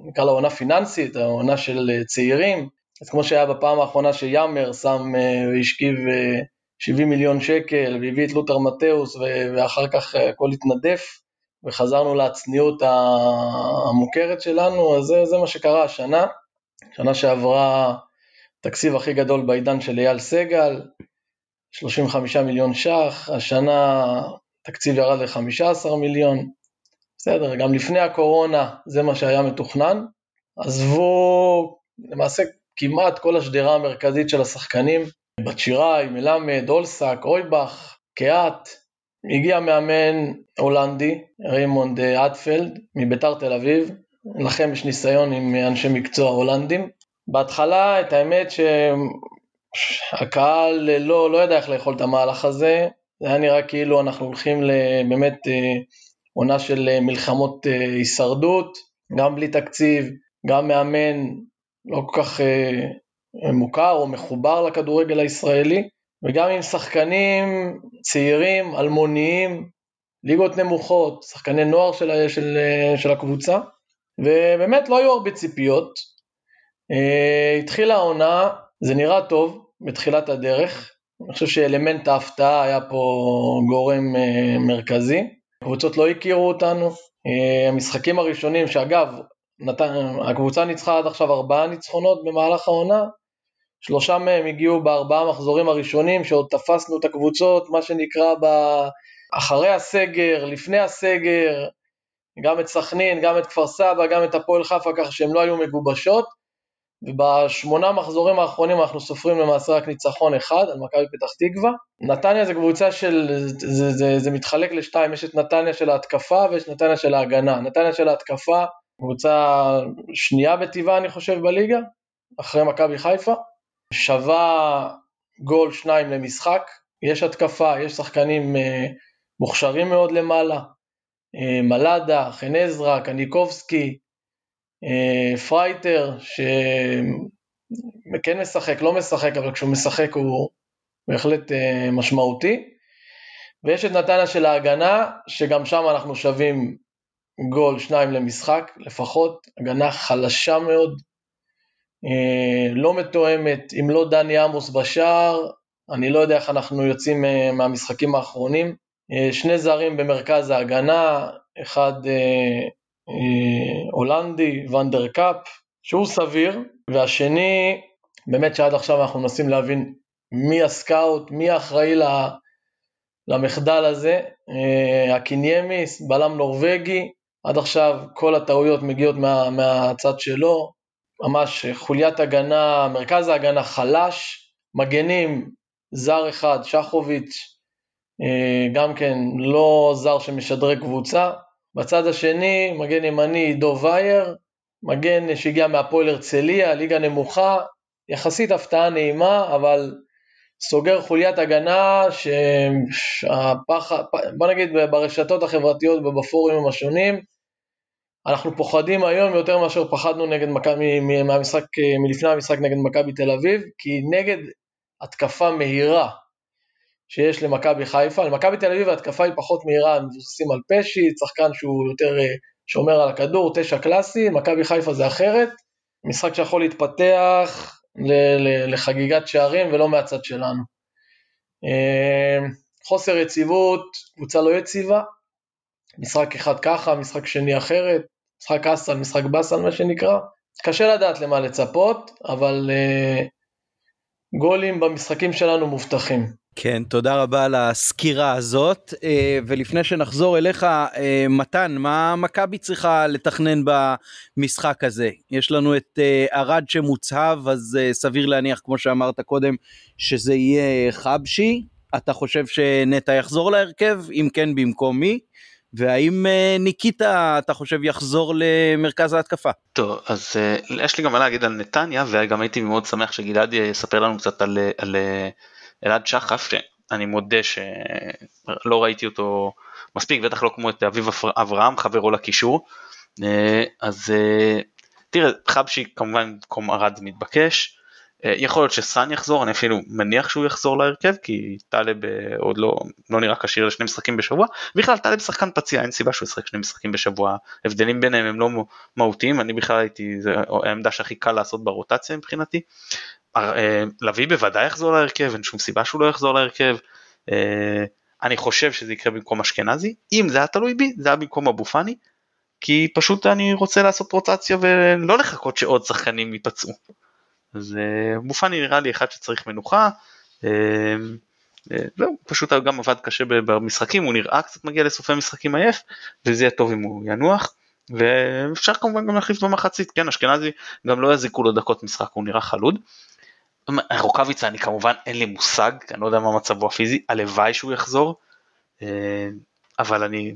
נקרא לה עונה פיננסית, עונה של צעירים, אז כמו שהיה בפעם האחרונה שיאמר שם והשכיב 70 מיליון שקל והביא את לותר מתאוס ואחר כך הכל התנדף וחזרנו לצניעות המוכרת שלנו, אז זה, זה מה שקרה השנה. שנה שעברה תקציב הכי גדול בעידן של אייל סגל, 35 מיליון ש"ח, השנה תקציב ירד ל-15 מיליון, בסדר, גם לפני הקורונה זה מה שהיה מתוכנן. עזבו למעשה כמעט כל השדרה המרכזית של השחקנים, בת שיראי, מלמד, אולסק, אויבך, קיאט. הגיע מאמן הולנדי, ריימונד אדפלד, מביתר תל אביב. לכם יש ניסיון עם אנשי מקצוע הולנדים. בהתחלה, את האמת שהקהל לא, לא ידע איך לאכול את המהלך הזה, זה היה נראה כאילו אנחנו הולכים באמת אה, עונה של אה, מלחמות אה, הישרדות, גם בלי תקציב, גם מאמן לא כל כך מוכר או מחובר לכדורגל הישראלי, וגם עם שחקנים צעירים, אלמוניים, ליגות נמוכות, שחקני נוער של, של, של הקבוצה, ובאמת לא היו הרבה ציפיות. התחילה העונה, זה נראה טוב בתחילת הדרך, אני חושב שאלמנט ההפתעה היה פה גורם אה, מרכזי. הקבוצות לא הכירו אותנו. אה, המשחקים הראשונים, שאגב, נתן, הקבוצה ניצחה עד עכשיו ארבעה ניצחונות במהלך העונה, שלושה מהם הגיעו בארבעה מחזורים הראשונים, שעוד תפסנו את הקבוצות, מה שנקרא, ב... אחרי הסגר, לפני הסגר, גם את סכנין, גם את כפר סבא, גם את הפועל חיפה, כך שהן לא היו מגובשות. ובשמונה מחזורים האחרונים אנחנו סופרים למעשה רק ניצחון אחד על מכבי פתח תקווה. נתניה זה קבוצה של, זה, זה, זה מתחלק לשתיים, יש את נתניה של ההתקפה ויש נתניה של ההגנה. נתניה של ההתקפה, קבוצה שנייה בטיבה אני חושב בליגה, אחרי מכבי חיפה, שווה גול שניים למשחק, יש התקפה, יש שחקנים אה, מוכשרים מאוד למעלה, אה, מלאדה, חן עזרא, קניקובסקי, אה, פרייטר, שכן משחק, לא משחק, אבל כשהוא משחק הוא בהחלט משמעותי. ויש את נתניה של ההגנה, שגם שם אנחנו שווים גול, שניים למשחק לפחות, הגנה חלשה מאוד, אה, לא מתואמת, אם לא דני עמוס בשער, אני לא יודע איך אנחנו יוצאים מהמשחקים האחרונים. שני זרים במרכז ההגנה, אחד אה, הולנדי, ונדר קאפ, שהוא סביר, והשני, באמת שעד עכשיו אנחנו מנסים להבין מי הסקאוט, מי האחראי למחדל הזה, אה, הקיניימיס, בלם נורבגי, עד עכשיו כל הטעויות מגיעות מה, מהצד שלו, ממש חוליית הגנה, מרכז ההגנה חלש, מגנים זר אחד, שחוביץ', אה, גם כן לא זר שמשדרג קבוצה, בצד השני, מגן ימני דוב וייר, מגן שהגיע מהפועל הרצליה, ליגה נמוכה, יחסית הפתעה נעימה, אבל סוגר חוליית הגנה שהפחד, בוא נגיד ברשתות החברתיות ובפורומים השונים, אנחנו פוחדים היום יותר מאשר פחדנו נגד מכבי, מהמשחק, מלפני המשחק נגד מכבי תל אביב, כי נגד התקפה מהירה שיש למכבי חיפה. למכבי תל אביב ההתקפה היא פחות מהירה, הם מבוססים על פשי, שחקן שהוא יותר אה, שומר על הכדור, תשע קלאסי, מכבי חיפה זה אחרת, משחק שיכול להתפתח לחגיגת שערים ולא מהצד שלנו. אה, חוסר יציבות, קבוצה לא יציבה, משחק אחד ככה, משחק שני אחרת, משחק אסל, משחק באסל מה שנקרא. קשה לדעת למה לצפות, אבל uh, גולים במשחקים שלנו מובטחים. כן, תודה רבה על הסקירה הזאת, אה, ולפני שנחזור אליך, אה, מתן, מה מכבי צריכה לתכנן במשחק הזה? יש לנו את ארד אה, שמוצהב, אז סביר להניח, כמו שאמרת קודם, שזה יהיה חבשי. אתה חושב שנטע יחזור להרכב? אם כן, במקום מי? והאם ניקיטה, אתה חושב, יחזור למרכז ההתקפה? טוב, אז יש לי גם מה להגיד על נתניה, וגם הייתי מאוד שמח שגלעד יספר לנו קצת על... על אלעד שחף, שאני מודה שלא ראיתי אותו מספיק, בטח לא כמו את אביב אברהם, חברו לקישור. אה, אז אה, תראה, חבשי כמובן במקום ארד מתבקש. אה, יכול להיות שסאן יחזור, אני אפילו מניח שהוא יחזור להרכב, כי טלב עוד לא, לא נראה כשיר לשני משחקים בשבוע. בכלל טלב שחקן פציע, אין סיבה שהוא ישחק שני משחקים בשבוע, הבדלים ביניהם הם לא מהותיים, אני בכלל הייתי, זו העמדה שהכי קל לעשות ברוטציה מבחינתי. אה, לביא בוודאי יחזור להרכב, אין שום סיבה שהוא לא יחזור להרכב. אה, אני חושב שזה יקרה במקום אשכנזי, אם זה היה תלוי בי, זה היה במקום אבו פאני, כי פשוט אני רוצה לעשות רוטציה ולא לחכות שעוד שחקנים ייפצעו. אז אה, אבו פאני נראה לי אחד שצריך מנוחה, זהו, פשוט גם עבד קשה במשחקים, הוא נראה קצת מגיע לסופי משחקים עייף, וזה יהיה טוב אם הוא ינוח. ואפשר כמובן גם להחליף במחצית, כן, אשכנזי גם לא יזיקו לו דקות משחק, הוא נראה חלוד. רוקאביצה אני כמובן אין לי מושג, אני לא יודע מה מצבו הפיזי, הלוואי שהוא יחזור. אה, אבל אני,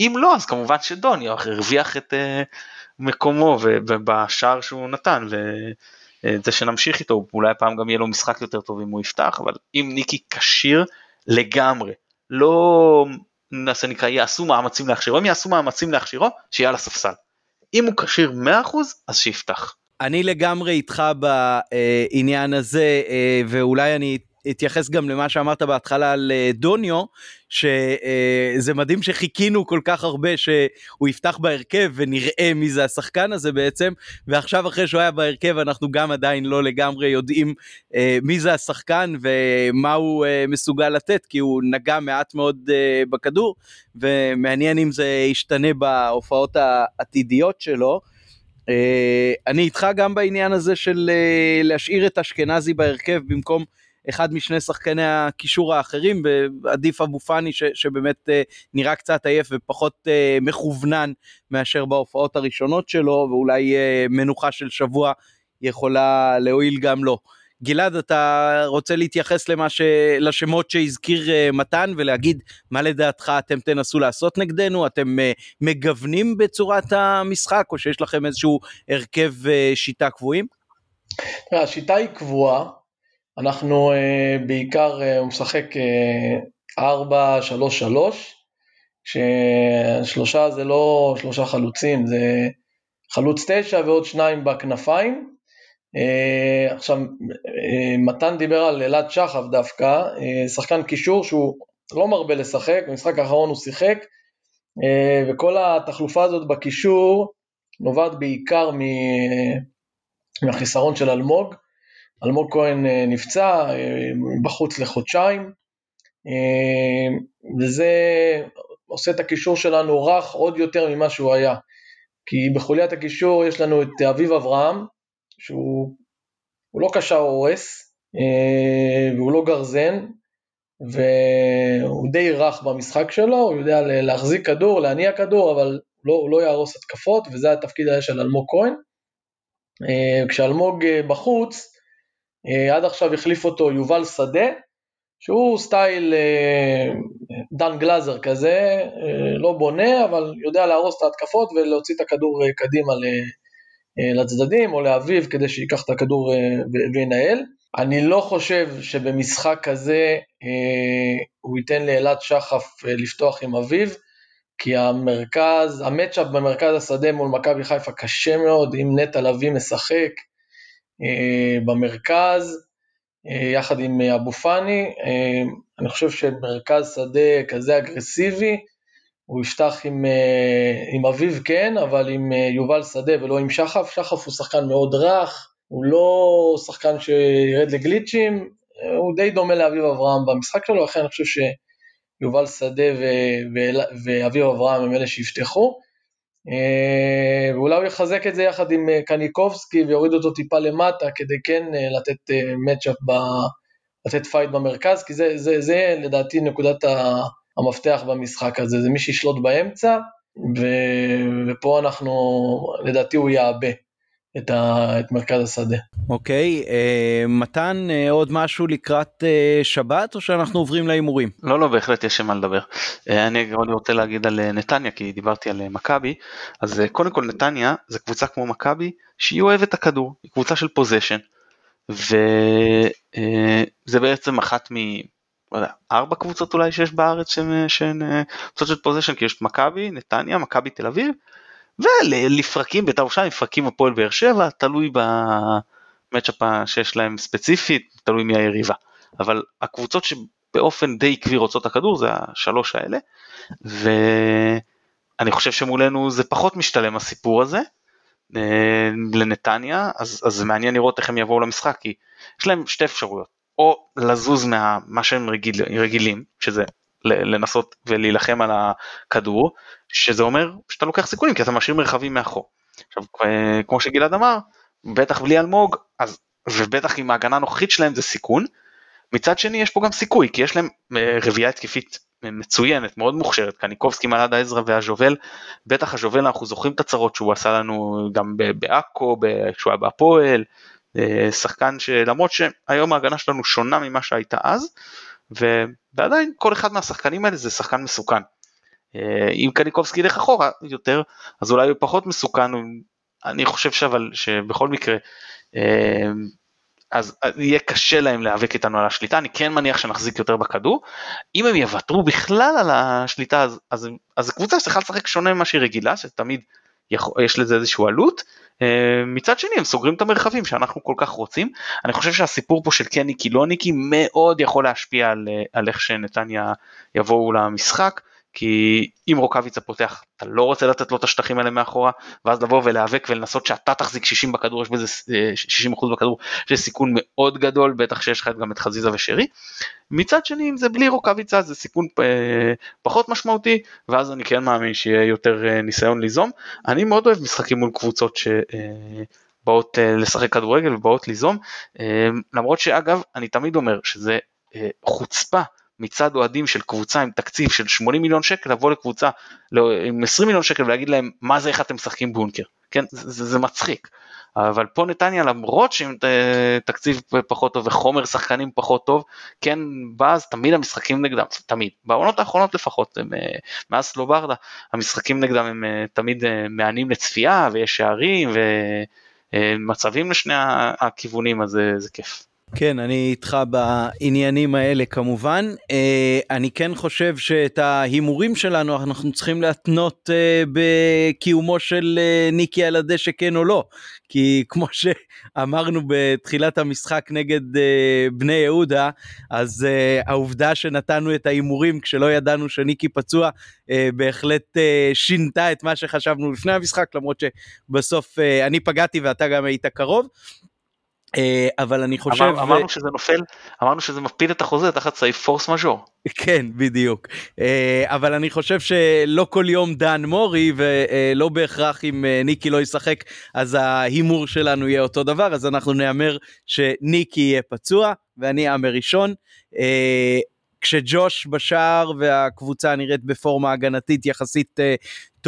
אם לא אז כמובן שדוני הרוויח את אה, מקומו בשער שהוא נתן וזה שנמשיך איתו, אולי הפעם גם יהיה לו משחק יותר טוב אם הוא יפתח, אבל אם ניקי כשיר לגמרי, לא נעשה נקרא יעשו מאמצים להכשירו, אם יעשו מאמצים להכשירו, שיהיה על הספסל. אם הוא כשיר 100% אז שיפתח. אני לגמרי איתך בעניין הזה אה, ואולי אני אתייחס גם למה שאמרת בהתחלה על אה, דוניו, שזה מדהים שחיכינו כל כך הרבה שהוא יפתח בהרכב ונראה מי זה השחקן הזה בעצם, ועכשיו אחרי שהוא היה בהרכב אנחנו גם עדיין לא לגמרי יודעים אה, מי זה השחקן ומה הוא אה, מסוגל לתת, כי הוא נגע מעט מאוד בכדור, ומעניין אם זה ישתנה בהופעות העתידיות שלו. אני איתך גם בעניין הזה של להשאיר את אשכנזי בהרכב במקום אחד משני שחקני הקישור האחרים, ועדיף אבו פאני ש, שבאמת uh, נראה קצת עייף ופחות uh, מכוונן מאשר בהופעות הראשונות שלו, ואולי uh, מנוחה של שבוע יכולה להועיל גם לו. גלעד, אתה רוצה להתייחס למה ש... לשמות שהזכיר uh, מתן ולהגיד מה לדעתך אתם תנסו לעשות נגדנו? אתם uh, מגוונים בצורת המשחק או שיש לכם איזשהו הרכב uh, שיטה קבועים? השיטה היא קבועה, אנחנו uh, בעיקר, uh, הוא משחק uh, 4-3-3, ששלושה זה לא שלושה חלוצים, זה חלוץ תשע ועוד שניים בכנפיים. עכשיו, מתן דיבר על אלעד שחף דווקא, שחקן קישור שהוא לא מרבה לשחק, במשחק האחרון הוא שיחק, וכל התחלופה הזאת בקישור נובעת בעיקר מהחיסרון של אלמוג. אלמוג כהן אה, נפצע, אה, בחוץ לחודשיים, אה, וזה עושה את הקישור שלנו רך עוד יותר ממה שהוא היה. כי בחוליית הקישור יש לנו את אביב אברהם, שהוא לא קשר הורס, והוא לא גרזן, והוא די רך במשחק שלו, הוא יודע להחזיק כדור, להניע כדור, אבל לא, הוא לא יהרוס התקפות, וזה התפקיד היה של אלמוג כהן. כשאלמוג בחוץ, עד עכשיו החליף אותו יובל שדה, שהוא סטייל אה, דן גלאזר כזה, אה, לא בונה, אבל יודע להרוס את ההתקפות ולהוציא את הכדור קדימה לצדדים או לאביב כדי שייקח את הכדור וינהל. אני לא חושב שבמשחק כזה הוא ייתן לאלעד שחף לפתוח עם אביב, כי המרכז, המצ'אפ במרכז השדה מול מכבי חיפה קשה מאוד, אם נטע לביא משחק, אה, במרכז, אה, יחד עם אה, אבו פאני. אני חושב שמרכז שדה כזה אגרסיבי, הוא יפתח עם, עם אביב כן, אבל עם יובל שדה ולא עם שחף. שחף הוא שחקן מאוד רך, הוא לא שחקן שירד לגליצ'ים, הוא די דומה לאביב אברהם במשחק שלו, לכן אני חושב שיובל שדה ואביב אברהם הם אלה שיפתחו. אה, ואולי הוא יחזק את זה יחד עם אה, קניקובסקי ויוריד אותו טיפה למטה כדי כן אה, לתת matchup, לתת fight במרכז, כי זה, זה, זה לדעתי נקודת המפתח במשחק הזה, זה מי שישלוט באמצע, ו, ופה אנחנו, לדעתי הוא יעבה. את, ה, את מרכז השדה. אוקיי, אה, מתן אה, עוד משהו לקראת אה, שבת או שאנחנו עוברים להימורים? לא לא בהחלט יש מה לדבר. אה, אני עוד רוצה להגיד על אה, נתניה כי דיברתי על אה, מכבי, אז אה, קודם כל נתניה זה קבוצה כמו מכבי שהיא אוהבת את הכדור, היא קבוצה של פוזיישן, וזה אה, בעצם אחת מ... לא יודע, ארבע קבוצות אולי שיש בארץ שהן אה, קבוצות של פוזיישן, כי יש את מכבי, נתניה, מכבי תל אביב ולפרקים בית"ר ירושלים, לפרקים הפועל באר שבע, תלוי במצ'אפ שיש להם ספציפית, תלוי מי היריבה. אבל הקבוצות שבאופן די עקבי רוצות את הכדור זה השלוש האלה, ואני חושב שמולנו זה פחות משתלם הסיפור הזה. אה, לנתניה, אז, זה מעניין לראות איך הם יבואו למשחק, כי יש להם שתי אפשרויות, או לזוז מה שהם רגיל, רגילים, שזה לנסות ולהילחם על הכדור, שזה אומר שאתה לוקח סיכונים כי אתה משאיר מרחבים מאחור. עכשיו כמו שגלעד אמר, בטח בלי אלמוג, אז, ובטח עם ההגנה הנוכחית שלהם זה סיכון, מצד שני יש פה גם סיכוי כי יש להם רביעייה התקפית מצוינת מאוד מוכשרת קניקובסקי מלאדה עזרא והז'ובל בטח הז'ובל אנחנו זוכרים את הצרות שהוא עשה לנו גם בעכו כשהוא היה בהפועל שחקן שלמרות שהיום ההגנה שלנו שונה ממה שהייתה אז ועדיין כל אחד מהשחקנים האלה זה שחקן מסוכן. אם קניקובסקי ילך אחורה יותר אז אולי הוא פחות מסוכן אני חושב שאבל שבכל מקרה אז יהיה קשה להם להיאבק איתנו על השליטה, אני כן מניח שנחזיק יותר בכדור. אם הם יוותרו בכלל על השליטה, אז, אז, אז הקבוצה צריכה לשחק שונה ממה שהיא רגילה, שתמיד יש לזה איזושהי עלות. אה, מצד שני הם סוגרים את המרחבים שאנחנו כל כך רוצים. אני חושב שהסיפור פה של כן ניקי לא ניקי מאוד יכול להשפיע על, על איך שנתניה יבואו למשחק. כי אם רוקאביצה פותח אתה לא רוצה לתת לו את השטחים האלה מאחורה ואז לבוא ולהיאבק ולנסות שאתה תחזיק 60 בכדור יש בזה 60 אחוז בכדור יש סיכון מאוד גדול בטח שיש לך גם את חזיזה ושרי. מצד שני אם זה בלי רוקאביצה זה סיכון אה, פחות משמעותי ואז אני כן מאמין שיהיה יותר אה, ניסיון ליזום. אני מאוד אוהב משחקים מול קבוצות ש... אה, באות לשחק כדורגל ובאות ליזום למרות שאגב אני תמיד אומר שזה חוצפה מצד אוהדים של קבוצה עם תקציב של 80 מיליון שקל לבוא לקבוצה לא, עם 20 מיליון שקל ולהגיד להם מה זה איך אתם משחקים בונקר, כן זה, זה, מצחיק. אבל פה נתניה למרות שעם תקציב פחות טוב וחומר שחקנים פחות טוב, כן בא אז תמיד המשחקים נגדם, תמיד, בעונות האחרונות לפחות, הם, אה, מאז סלוברדה, המשחקים נגדם הם אה, תמיד אה, מהנים לצפייה ויש שערים ומצבים לשני הכיוונים אז זה, זה כיף. כן, אני איתך בעניינים האלה כמובן. אה, אני כן חושב שאת ההימורים שלנו אנחנו צריכים להתנות אה, בקיומו של אה, ניקי על הדשא כן או לא. כי כמו שאמרנו בתחילת המשחק נגד בני יהודה, אז העובדה שנתנו את ההימורים כשלא ידענו שניקי פצוע, בהחלט שינתה את מה שחשבנו לפני המשחק, למרות שבסוף אני פגעתי ואתה גם היית קרוב. אה, אבל אני חושב אמר, אמרנו שזה נופל אמרנו שזה מפיל את החוזה תחת סעיף פורס מז'ור כן בדיוק אה, אבל אני חושב שלא כל יום דן מורי ולא בהכרח אם אה, ניקי לא ישחק אז ההימור שלנו יהיה אותו דבר אז אנחנו נהמר שניקי יהיה פצוע ואני אאמר ראשון. כשג'וש בשער והקבוצה נראית בפורמה הגנתית יחסית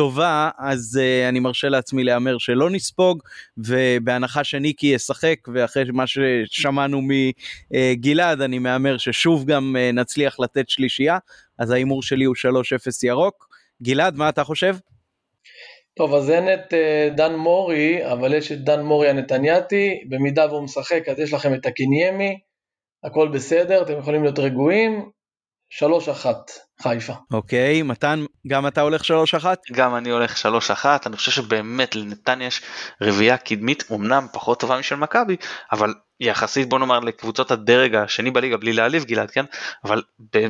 טובה, אז uh, אני מרשה לעצמי להמר שלא נספוג, ובהנחה שניקי ישחק, ואחרי מה ששמענו מגלעד, אני מהמר ששוב גם uh, נצליח לתת שלישייה, אז ההימור שלי הוא 3-0 ירוק. גלעד, מה אתה חושב? טוב, אז אין את uh, דן מורי, אבל יש את דן מורי הנתניאתי, במידה והוא משחק אז יש לכם את הקיניימי, הכל בסדר, אתם יכולים להיות רגועים, שלוש אחת חיפה. אוקיי, מתן, גם אתה הולך שלוש אחת? גם אני הולך שלוש אחת, אני חושב שבאמת לנתניה יש רביעייה קדמית, אמנם פחות טובה משל מכבי, אבל יחסית בוא נאמר לקבוצות הדרג השני בליגה בלי להעליב גלעד כן אבל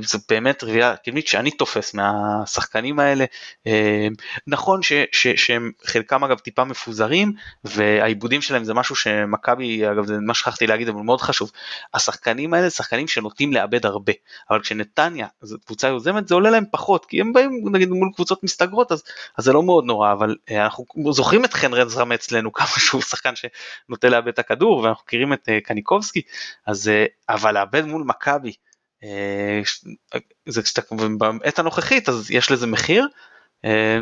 זה באמת רביעייה קדמית שאני תופס מהשחקנים האלה אה, נכון ש, ש, שהם חלקם אגב טיפה מפוזרים והעיבודים שלהם זה משהו שמכבי אגב זה מה שכחתי להגיד אבל מאוד חשוב השחקנים האלה שחקנים שנוטים לאבד הרבה אבל כשנתניה זו קבוצה יוזמת זה עולה להם פחות כי הם באים נגיד מול קבוצות מסתגרות אז, אז זה לא מאוד נורא אבל אה, אנחנו זוכרים את חן רנזרם אצלנו כמה שהוא שחקן שנוטה לאבד את הכדור ואנחנו מכירים את אה, קניקובסקי, אז אה, אבל לאבד מול מכבי, אה, זה כשאתה בעת הנוכחית אז יש לזה מחיר, אה,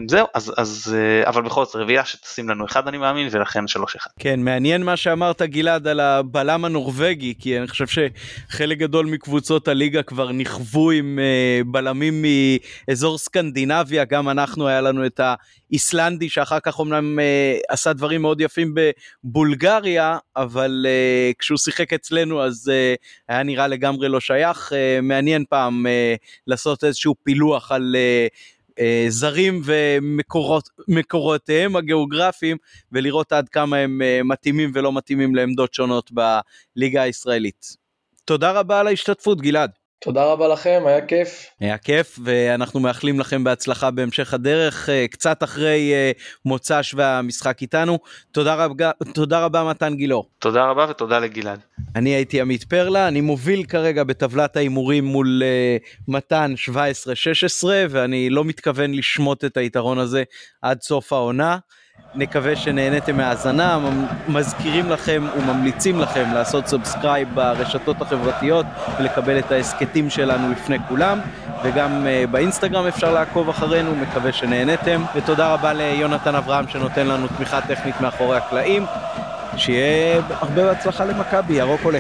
זהו אז אז אבל בכל זאת רביעייה שתשים לנו אחד אני מאמין ולכן שלוש אחד. כן מעניין מה שאמרת גלעד על הבלם הנורבגי כי אני חושב שחלק גדול מקבוצות הליגה כבר נכוו עם בלמים מאזור סקנדינביה גם אנחנו היה לנו את האיסלנדי שאחר כך אמנם עשה דברים מאוד יפים בבולגריה אבל כשהוא שיחק אצלנו אז היה נראה לגמרי לא שייך מעניין פעם לעשות איזשהו פילוח על. אה, זרים ומקורותיהם הגיאוגרפיים ולראות עד כמה הם אה, מתאימים ולא מתאימים לעמדות שונות בליגה הישראלית. תודה רבה על ההשתתפות גלעד. תודה רבה לכם, היה כיף. היה כיף, ואנחנו מאחלים לכם בהצלחה בהמשך הדרך, אה, קצת אחרי אה, מוצ"ש והמשחק איתנו. תודה רבה, תודה רבה מתן גילאור. תודה רבה ותודה לגלעד. אני הייתי עמית פרלה, אני מוביל כרגע בטבלת ההימורים מול אה, מתן 17-16, ואני לא מתכוון לשמוט את היתרון הזה עד סוף העונה. נקווה שנהניתם מהאזנה, מזכירים לכם וממליצים לכם לעשות subscribe ברשתות החברתיות ולקבל את ההסכתים שלנו לפני כולם, וגם uh, באינסטגרם אפשר לעקוב אחרינו, מקווה שנהניתם, ותודה רבה ליונתן אברהם שנותן לנו תמיכה טכנית מאחורי הקלעים, שיהיה הרבה בהצלחה למכבי, ירוק עולה.